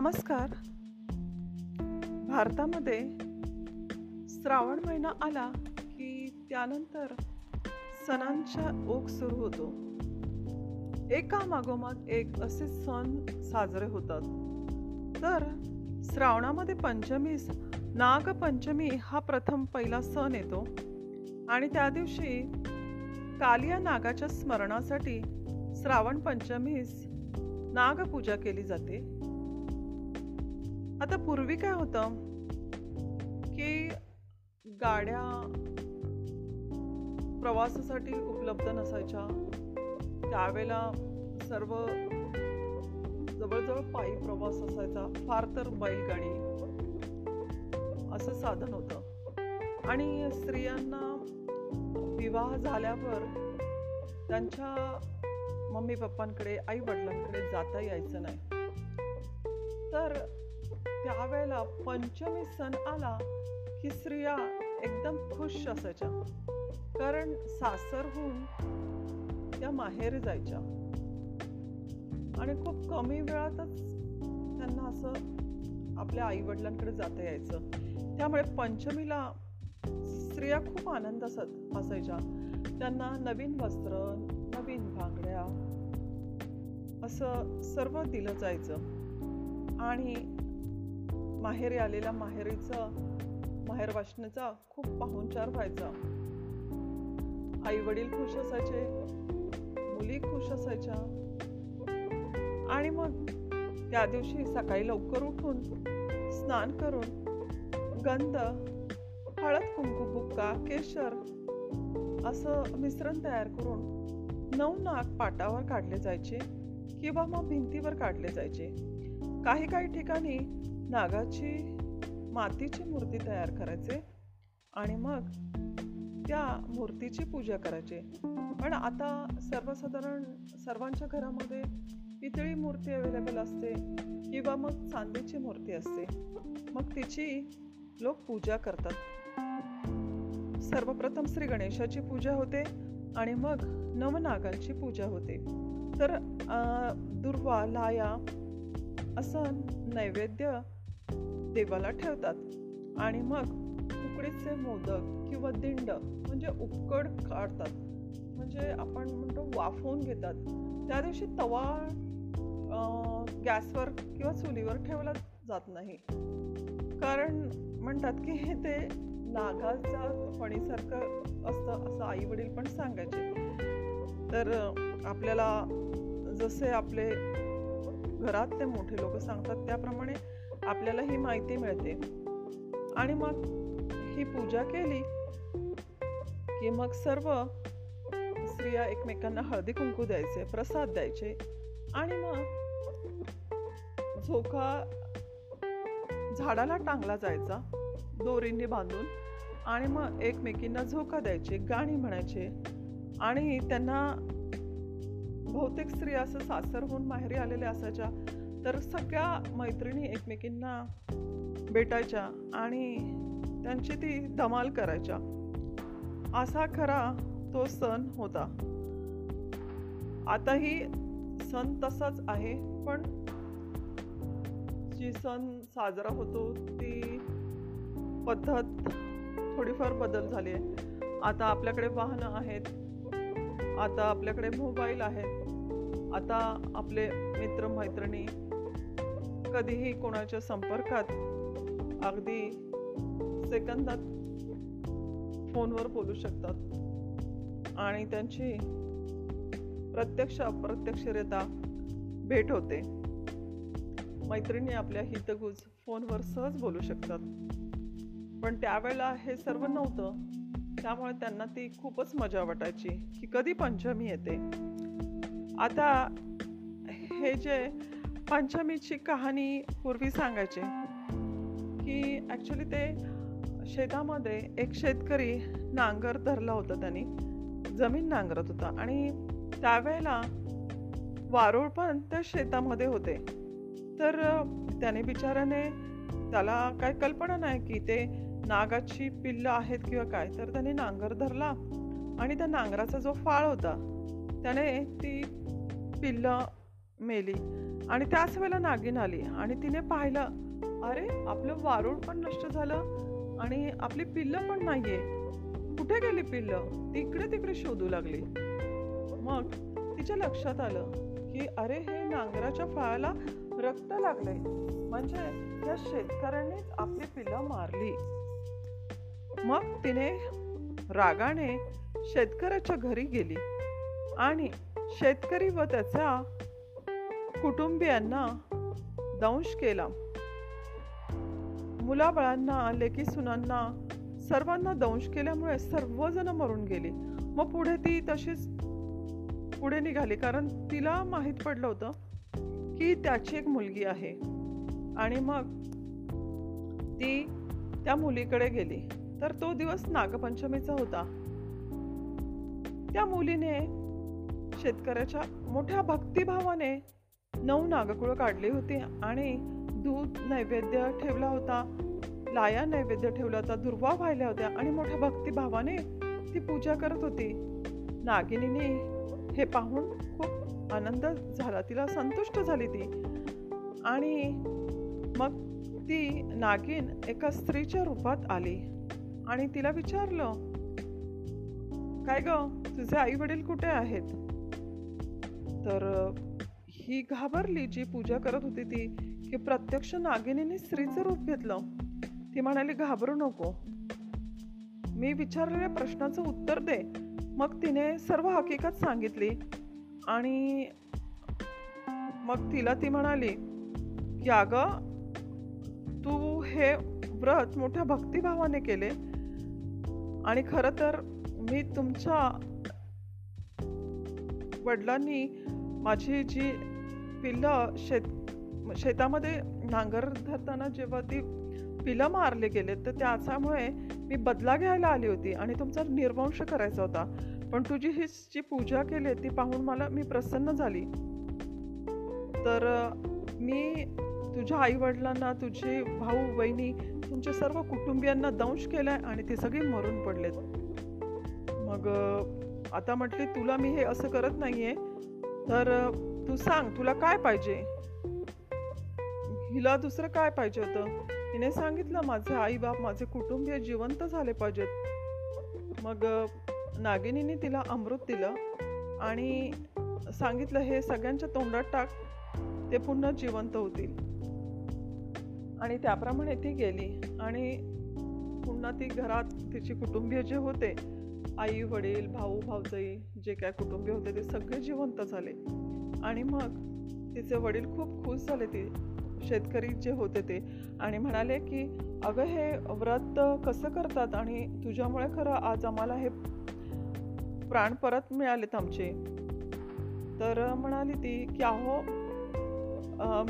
नमस्कार. भारतामध्ये श्रावण महिना आला की त्यानंतर सणांचा ओघ सुरू होतो. एका मागोमाग एक असे सण साजरे होतात. तर श्रावणामध्ये पंचमीस नागपंचमी हा प्रथम पहिला सण येतो आणि त्या दिवशी कालिया नागाच्या स्मरणासाठी श्रावण पंचमीस नागपूजा केली जाते. आता पूर्वी काय होतं की गाड्या प्रवासासाठी उपलब्ध नसायच्या. त्यावेळेला सर्व जवळजवळ पायी प्रवास असायचा. फार तर बैलगाडी असं साधन होतं. आणि स्त्रियांना विवाह झाल्यावर त्यांच्या मम्मी पप्पांकडे आई वडिलांकडे जाता यायचं नाही. तर त्यावेळेला पंचमी सण आला की स्त्रिया एकदम खुश असायच्या. कारण सासरहून त्या माहेर जायच्या. आणि खूप कमी वेळातच त्यांना असं आपल्या आई वडिलांकडे जाता यायचं. त्यामुळे पंचमीला स्त्रिया खूप आनंद असत असायच्या. त्यांना नवीन वस्त्र नवीन भांगड्या असं सर्व दिलं जायचं. आणि माहेरी आलेल्या माहेरीचं माहेर वाचण्याचा खूप पाहुणचार व्हायचा. आई वडील खुश असायचे मुली खुश असायच्या. आणि मग त्या दिवशी सकाळी लवकर उठून स्नान करून गंध हळद कुंकू बुक्का केशर असं मिश्रण तयार करून नऊ नाग पाटावर काढले जायचे किंवा मग भिंतीवर काढले जायचे. काही काही ठिकाणी नागाची मातीची मूर्ती तयार करायचे आणि मग त्या मूर्तीची पूजा करायची. पण आता सर्वसाधारण सर्वांच्या घरामध्ये पितळी मूर्ती अवेलेबल असते किंवा मग चांदीची मूर्ती असते. मग तिची लोक पूजा करतात. सर्वप्रथम श्री गणेशाची पूजा होते आणि मग नवनागांची पूजा होते. तर दुर्वा लाया असं नैवेद्य देवाला ठेवतात. आणि मग उकडीचे मोदक किंवा दिंड म्हणजे उकड काढतात. म्हणजे आपण म्हणतो वाफवून घेतात. त्या दिवशी तवा गॅसवर किंवा चुलीवर ठेवला जात नाही. कारण म्हणतात की हे ते नागाचा फणीसारखं असतं असं आई वडील पण सांगायचे. तर आपल्याला जसे आपले घरातले मोठे लोक सांगतात त्याप्रमाणे आपल्याला ही माहिती मिळते. आणि मग ही पूजा केली की मग सर्व स्त्रिया एकमेकांना हळदी कुंकू द्यायचे प्रसाद द्यायचे. आणि मग झोका झाडाला टांगला जायचा दोरींनी बांधून. आणि मग एकमेकींना झोका द्यायचे गाणी म्हणायचे. आणि त्यांना बहुतेक स्त्रिया असं सासरहून माहेरी आलेल्या असायच्या. तर सगळ्या मैत्रिणी एकमेकींना भेटायच्या आणि त्यांची ती धमाल करायच्या. असा खरा तो सण होता. आताही सण तसाच आहे पण जी सण साजरा होतो ती पद्धत थोडीफार बदल झाली आहे. आता आपल्याकडे वाहनं आहेत आता आपल्याकडे मोबाईल आहेत आता आपले मित्र मैत्रिणी कधीही कोणाच्या संपर्कात अगदी सेकंदात फोनवर बोलू शकतात. आणि त्यांची प्रत्यक्ष अप्रत्यक्षरित्या भेट होते. मैत्रिणी आपल्या हितगुज फोनवर सहज बोलू शकतात. पण त्यावेळेला हे सर्व नव्हतं. त्यामुळे त्यांना ती खूपच मजा वाटायची की कधी पंचमी येते. आता हे जे पंचमीची कहाणी पूर्वी सांगायचे की ॲक्च्युली ते शेतामध्ये एक शेतकरी नांगर धरला होता त्यांनी. जमीन नांगरत होता आणि त्यावेळेला वारूळ पण त्या शेतामध्ये होते. तर त्याने बिचाराने त्याला काय कल्पना नाही की ते नागाची पिल्लं आहेत किंवा काय. तर त्याने नांगर धरला आणि त्या नांगराचा जो फाळ होता त्याने ती पिल्लं मेली. आणि त्याच वेळेला नागिन आली आणि तिने पाहिलं अरे आपलं वारूळ पण नष्ट झालं आणि आपली पिल्लं पण नाहीये. कुठे गेली पिल्लं? तिकडे तिकडे शोधू लागली. मग तिच्या लक्षात आलं की अरे हे नांगराच्या फळाला रक्त लागले म्हणजे त्या शेतकऱ्यांनीच आपली पिल्लं मारली. मग तिने रागाने शेतकऱ्याच्या घरी गेली आणि शेतकरी व त्याचा कुटुंबियांना दंश केला. मुलाबाळांना लेकी सुनांना सर्वांना दंश केल्यामुळे सर्वजण मरून गेली. मग पुढे ती तशीच पुढे निघाली कारण तिला माहीत पडलं होतं की त्याची एक मुलगी आहे. आणि मग ती त्या मुलीकडे गेली. तर तो दिवस नागपंचमीचा होता. त्या मुलीने शेतकऱ्याच्या मोठ्या भक्तिभावाने नऊ नागकुळ काढली होती आणि दूध नैवेद्य ठेवला होता. लाया नैवेद्य ठेवला होता दुर्वा व्हायला होत्या आणि मोठ्या भक्तिभावाने ती पूजा करत होती. नागिनीने हे पाहून खूप आनंद झाला. तिला संतुष्ट झाली ती. आणि मग ती नागिन एका स्त्रीच्या रूपात आली आणि तिला विचारलं काय ग तुझे आई वडील कुठे आहेत? तर ही घाबरली जी पूजा करत होती ती की प्रत्यक्ष नागिनीने स्त्रीचं रूप घेतलं. ती म्हणाली घाबरू नको. मी विचारलेल्या प्रश्नाचं उत्तर दे. मग तिने सर्व हकीकत सांगितली आणि मग तिला ती म्हणाली की अगं तू हे व्रत मोठ्या भक्तिभावाने केले आणि खरं तर मी तुमच्या वडिलांनी माझी जी पिल्लं शेत शेतामध्ये नांगर धरताना जेव्हा ती पिलं मारले गेले तर त्याच्यामुळे मी बदला घ्यायला आली होती आणि तुमचा निर्वंश करायचा होता. पण तुझी ही जी पूजा केली ती पाहून मला मी प्रसन्न झाली. तर मी तुझ्या आई वडिलांना तुझे भाऊ बहिणी तुमच्या सर्व कुटुंबियांना दंश केलाय आणि ते सगळे मरून पडलेत. मग आता म्हटले तुला मी हे असं करत नाहीये. तर तू सांग तुला काय पाहिजे? हिला दुसरं काय पाहिजे होतं? हिने सांगितलं माझे आई बाप माझे कुटुंबीय जिवंत झाले पाहिजेत. मग नागिनीने तिला अमृत दिलं आणि सांगितलं हे सगळ्यांच्या तोंडात टाक ते पुन्हा जिवंत होतील. आणि त्याप्रमाणे ती गेली आणि पुन्हा ती घरात तिची कुटुंबीय जे होते आई वडील भाऊ भाऊजाई जे काय कुटुंबीय होते ते सगळे जिवंत झाले. आणि मग तिचे वडील खूप खुश झाले ती शेतकरी जे होते ते. आणि म्हणाले की अगं हे व्रत कसं करतात आणि तुझ्यामुळे खरं आज आम्हाला हे प्राण परत मिळालेत आमचे. तर म्हणाली ती की अहो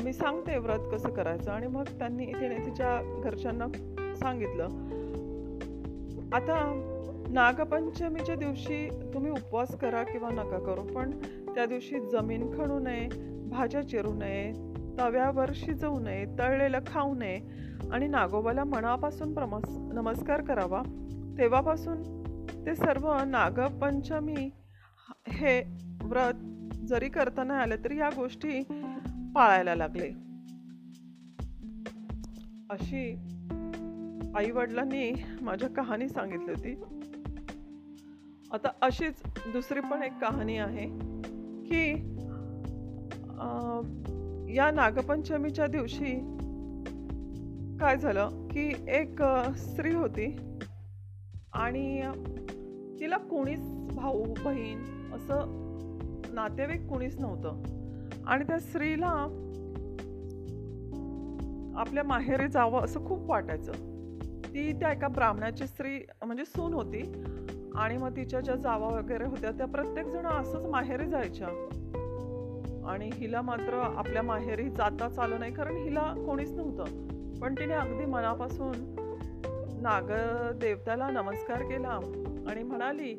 मी सांगते व्रत कसं करायचं. आणि मग त्यांनी तिने तिच्या घरच्यांना सांगितलं आता नागपंचमीच्या दिवशी तुम्ही उपवास करा किंवा नका करू पण त्या दिवशी जमीन खणू नये भाज्या चिरू नये तव्यावर शिजवू नये तळलेलं खाऊ नये आणि नागोबाला मनापासून प्रमस नमस्कार करावा. तेव्हापासून ते सर्व नागपंचमी हे व्रत जरी करता नाही आलं तरी या गोष्टी पाळायला लागले. अशी आई वडिलांनी माझ्या कहाणी सांगितली होती. आता अशीच दुसरी पण एक कहाणी आहे. की या नागपंचमीच्या दिवशी काय झालं की एक स्त्री होती आणि तिला कोणीच भाऊ बहीण असं नातेवाईक कोणीच नव्हतं. आणि त्या स्त्रीला आपल्या माहेरी जावं असं खूप वाटायचं. ती त्या एका ब्राह्मणाची स्त्री म्हणजे सून होती आणि मग तिच्या ज्या जावा वगैरे होत्या त्या प्रत्येक जण असंच माहेरी जायच्या. आणि हिला मात्र आपल्या माहेरी जाताच आलं नाही कारण हिला कोणीच नव्हतं. पण तिने अगदी मनापासून नागदेवताला नमस्कार केला आणि म्हणाली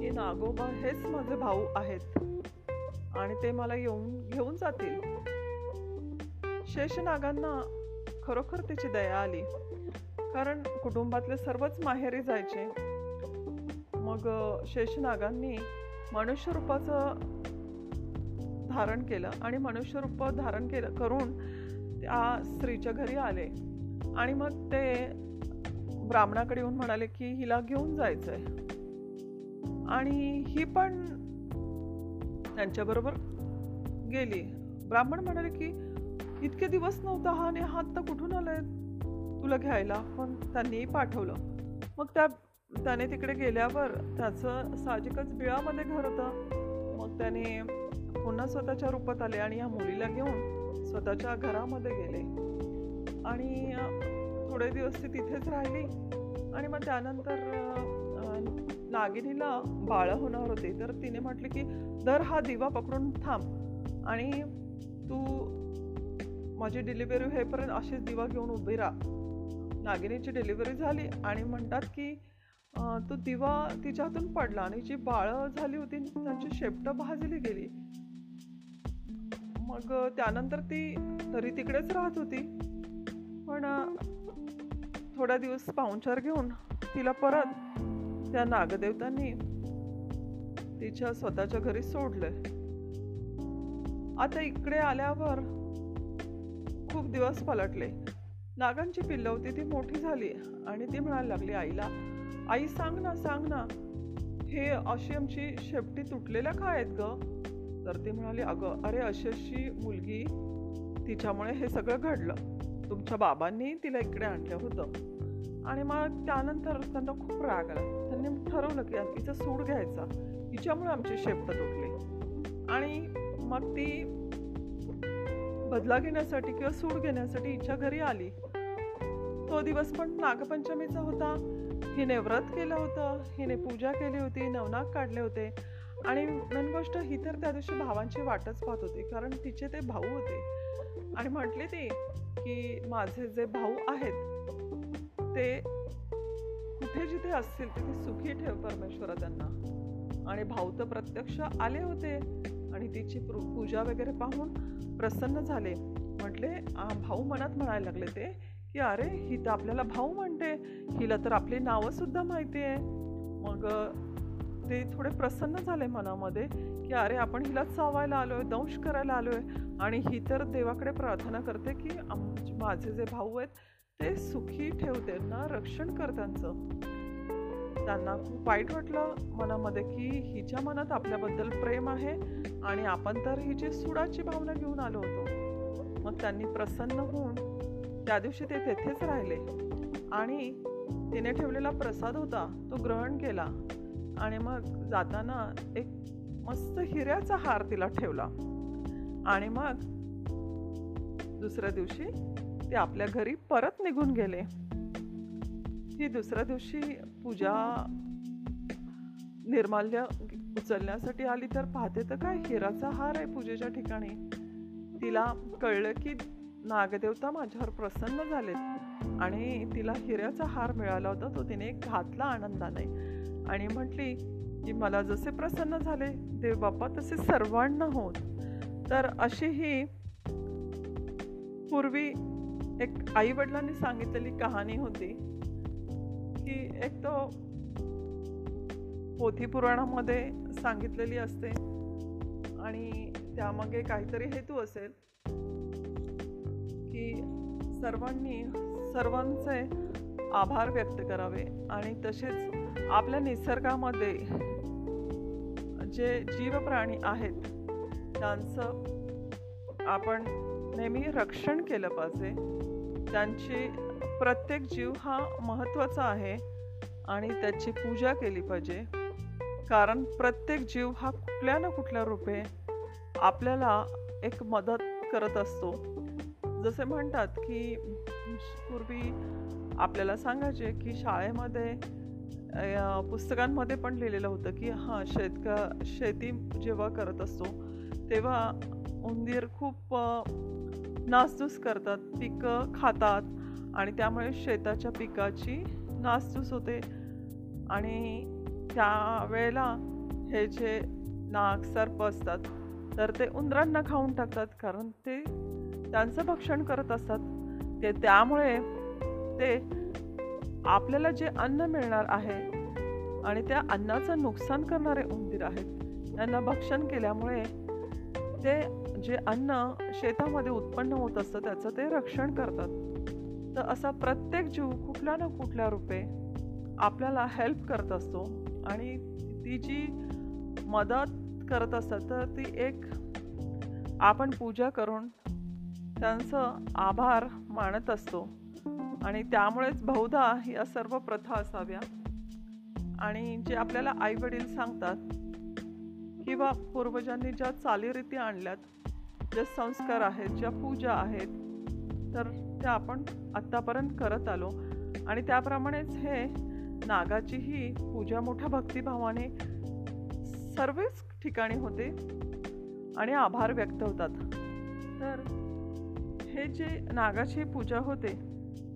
की नागोबा हेच माझे भाऊ आहेत. आणि ते मला येऊन घेऊन जातील. शेषनागांना खरोखर तिची दया आली कारण कुटुंबातले सर्वच माहेरी जायचे. मग शेषनागांनी मनुष्यरूपाचं धारण केलं आणि मनुष्यरूप धारण केलं करून त्या स्त्रीच्या घरी आले. आणि मग ते ब्राह्मणाकडे येऊन म्हणाले की हिला घेऊन जायचंय. आणि ही पण त्यांच्याबरोबर गेली. ब्राह्मण म्हणाले की इतके दिवस नव्हता हा आणि हा तर कुठून आलाय तुला घ्यायला? पण त्यांनीही पाठवलं. मग त्या त्याने तिकडे गेल्यावर त्याचं साहजिकच बिळामध्ये घर होतं. मग त्याने पुन्हा स्वतःच्या रूपात आले आणि या मुलीला घेऊन स्वतःच्या घरामध्ये गेले. आणि थोडे दिवस ती तिथेच राहिली. आणि मग त्यानंतर नागिनीला बाळ होणार होते. तर तिने म्हटले की दर हा दिवा पकडून थांब. आणि तू माझी डिलिव्हरी होईपर्यंत अशीच दिवा घेऊन उभी राहा. नागिनीची डिलिव्हरी झाली आणि म्हणतात की तो दिवा तिच्यातून पडला आणि जी बाळ झाली होती त्यांची शेपट भाजली गेली. मग त्यानंतर ती तरी तिकडेच राहत होती. पण थोड्या दिवस पाहुणचार घेऊन तिला परत त्या नागदेवतांनी तिच्या स्वतःच्या घरी सोडलंय. आता इकडे आल्यावर खूप दिवस पलटले. नागांची पिल्ल होती ती मोठी झाली आणि ती म्हणायला लागली आईला आई सांग ना सांग ना. हे अशी आमची शेपटी तुटलेल्या का आहेत ग. तर ती म्हणाली अगं अरे अशी अशी मुलगी तिच्यामुळे हे सगळं घडलं. तुमच्या बाबांनी तिला इकडे आणलं होतं. आणि मग त्यानंतर त्यांना खूप राग आला. त्यांनी ठरवलं की तिचा सूड घ्यायचा. तिच्यामुळे आमची शेपट तुटली. आणि मग ती बदला घेण्यासाठी किंवा सूड घेण्यासाठी हिच्या घरी आली. तो दिवस पण नागपंचमीचा होता. हिने व्रत केलं होतं हिने पूजा केली होती नवनाग काढले होते. आणि मेन गोष्ट ही तर त्या दिवशी भावांची वाटच पाहत होती कारण तिचे ते भाऊ होते. आणि म्हटली ती की माझे जे भाऊ आहेत ते कुठे जिथे असतील तिथे सुखी ठेव परमेश्वरा त्यांना. आणि भाऊ तर प्रत्यक्ष आले होते आणि तिची पूजा वगैरे पाहून प्रसन्न झाले. म्हटले भाऊ मनात म्हणायला लागले ते की अरे ही तर आपल्याला भाऊ म्हणते. हिला तर आपली नावं सुद्धा माहिती आहे. मग ते थोडे प्रसन्न झाले मनामध्ये की अरे आपण हिला चावायला आलोय दंश करायला आलोय. आणि ही तर देवाकडे प्रार्थना करते की आम माझे जे भाऊ आहेत ते सुखी ठेवते त्यांना रक्षण कर त्यांचं. त्यांना खूप वाईट वाटलं मनामध्ये की हिच्या मनात आपल्याबद्दल प्रेम आहे आणि आपण तर हिची सुडाची भावना घेऊन आलो होतो. मग त्यांनी प्रसन्न होऊन त्या दिवशी ते तेथेच राहिले. आणि तिने ठेवलेला प्रसाद होता तो ग्रहण केला. आणि मग जाताना एक मस्त हिऱ्याचा हार तिला ठेवला. आणि मग दुसऱ्या दिवशी ते आपल्या घरी परत निघून गेले. ही दुसऱ्या दिवशी पूजा निर्माल्य उचलण्यासाठी आली तर पाहते तर काय हिराचा हार आहे पूजेच्या ठिकाणी. तिला कळलं की नागदेवता माझ्यावर प्रसन्न झालेत. आणि तिला हिऱ्याचा हार मिळाला होता तो तिने घातला आनंदाने. आणि म्हटली की मला जसे प्रसन्न झाले देव बाप्पा तसे सर्वांना होत. तर अशी ही पूर्वी एक आई वडिलांनी सांगितलेली कहाणी होती की एक तो पोथी पुराणामध्ये सांगितलेली असते. आणि त्यामागे काहीतरी हेतू असेल. की सर्वांनी सर्वांचे आभार व्यक्त करावे आणि तसेच आपल्या निसर्गामध्ये जे जीवप्राणी आहेत त्यांचं आपण नेहमी रक्षण केलं पाहिजे. त्यांची प्रत्येक जीव हा महत्त्वाचा आहे आणि त्याची पूजा केली पाहिजे. कारण प्रत्येक जीव हा कुठल्या ना कुठल्या रूपे आपल्याला एक मदत करत असतो. जसे म्हणतात की पूर्वी आपल्याला सांगायचे की शाळेमध्ये पुस्तकांमध्ये पण लिहिलेलं होतं की हां शेतका शेती जेव्हा करत असतो तेव्हा उंदीर खूप नासधूस करतात. पिकं खातात आणि त्यामुळे शेताच्या पिकाची नासधूस होते. आणि त्यावेळेला हे जे नाग सर्प असतात तर ते उंदरांना खाऊन टाकतात कारण ते त्यांचं भक्षण करत असतात. ते त्यामुळे ते आपल्याला जे अन्न मिळणार आहे आणि त्या अन्नाचं नुकसान करणारे उंदीर आहेत त्यांना भक्षण केल्यामुळे ते जे अन्न शेतामध्ये उत्पन्न होत असतं त्याचं ते रक्षण करतात. तर असा प्रत्येक जीव कुठल्या ना कुठल्या रूपे आपल्याला हेल्प करत असतो आणि ती जी मदत करत असतात तर ती एक आपण पूजा करून त्यांचं आभार मानत असतो. आणि त्यामुळेच बहुधा या सर्व प्रथा असाव्या. आणि जे आपल्याला आई वडील सांगतात किंवा पूर्वजांनी ज्या चालीरीती आणल्यात जे संस्कार आहेत ज्या पूजा आहेत तर त्या आपण आत्तापर्यंत करत आलो. आणि त्याप्रमाणेच हे नागाचीही पूजा मोठ्या भक्तिभावाने सर्वच ठिकाणी होते आणि आभार व्यक्त होतात. तर हे जे नागाची पूजा होते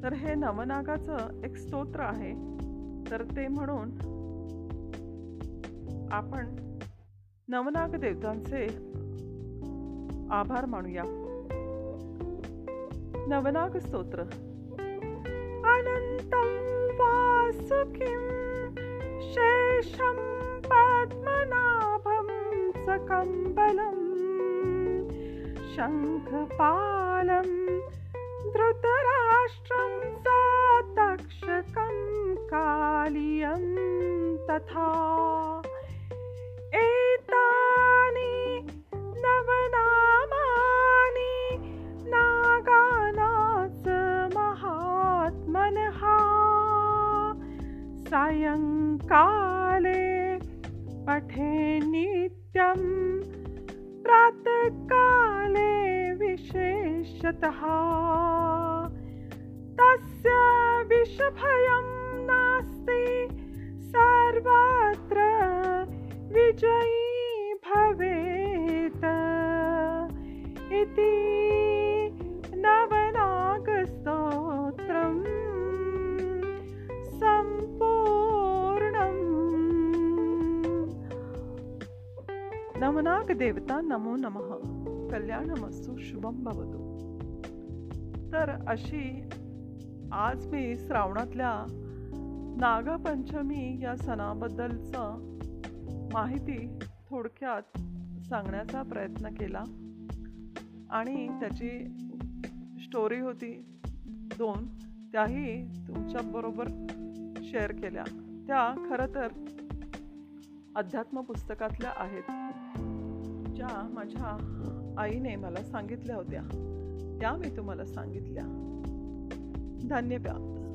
तर हे नवनागाचं एक स्तोत्र आहे. तर ते म्हणून आपण नवनाग देवतांचे आभार मानूया. नवनाग स्तोत्र. अनंतम वासुकिम शेषम पद्मनाभम सकंबलम पद्मनाभं पा शङ्खपालं धृतराष्ट्रं तक्षकं कालियं तथा। एतानि नवनामानि नागानाच महात्मनः। सायङ्काले पठे नित्यं प्रातःकाले विशेषतः तस्य विषभयं नास्ति सर्वत्र विजयी भवेत्। इति नवनागस्तोत्रम् सम्पूर्णम्। देवता नमो नमः। कल्याणमस्तु शुभम भवतु तर अशी आज मी श्रावणातल्या नागपंचमी या सणाबद्दलचं माहिती थोडक्यात सांगण्याचा प्रयत्न केला. आणि त्याची स्टोरी होती दोन. त्याही तुमच्याबरोबर शेअर केल्या. त्या खरं तर अध्यात्म पुस्तकातल्या आहेत. ज्या माझ्या आईने मला सांगितल्या होत्या. त्या मी तुम्हाला सांगितल्या. धन्यवाद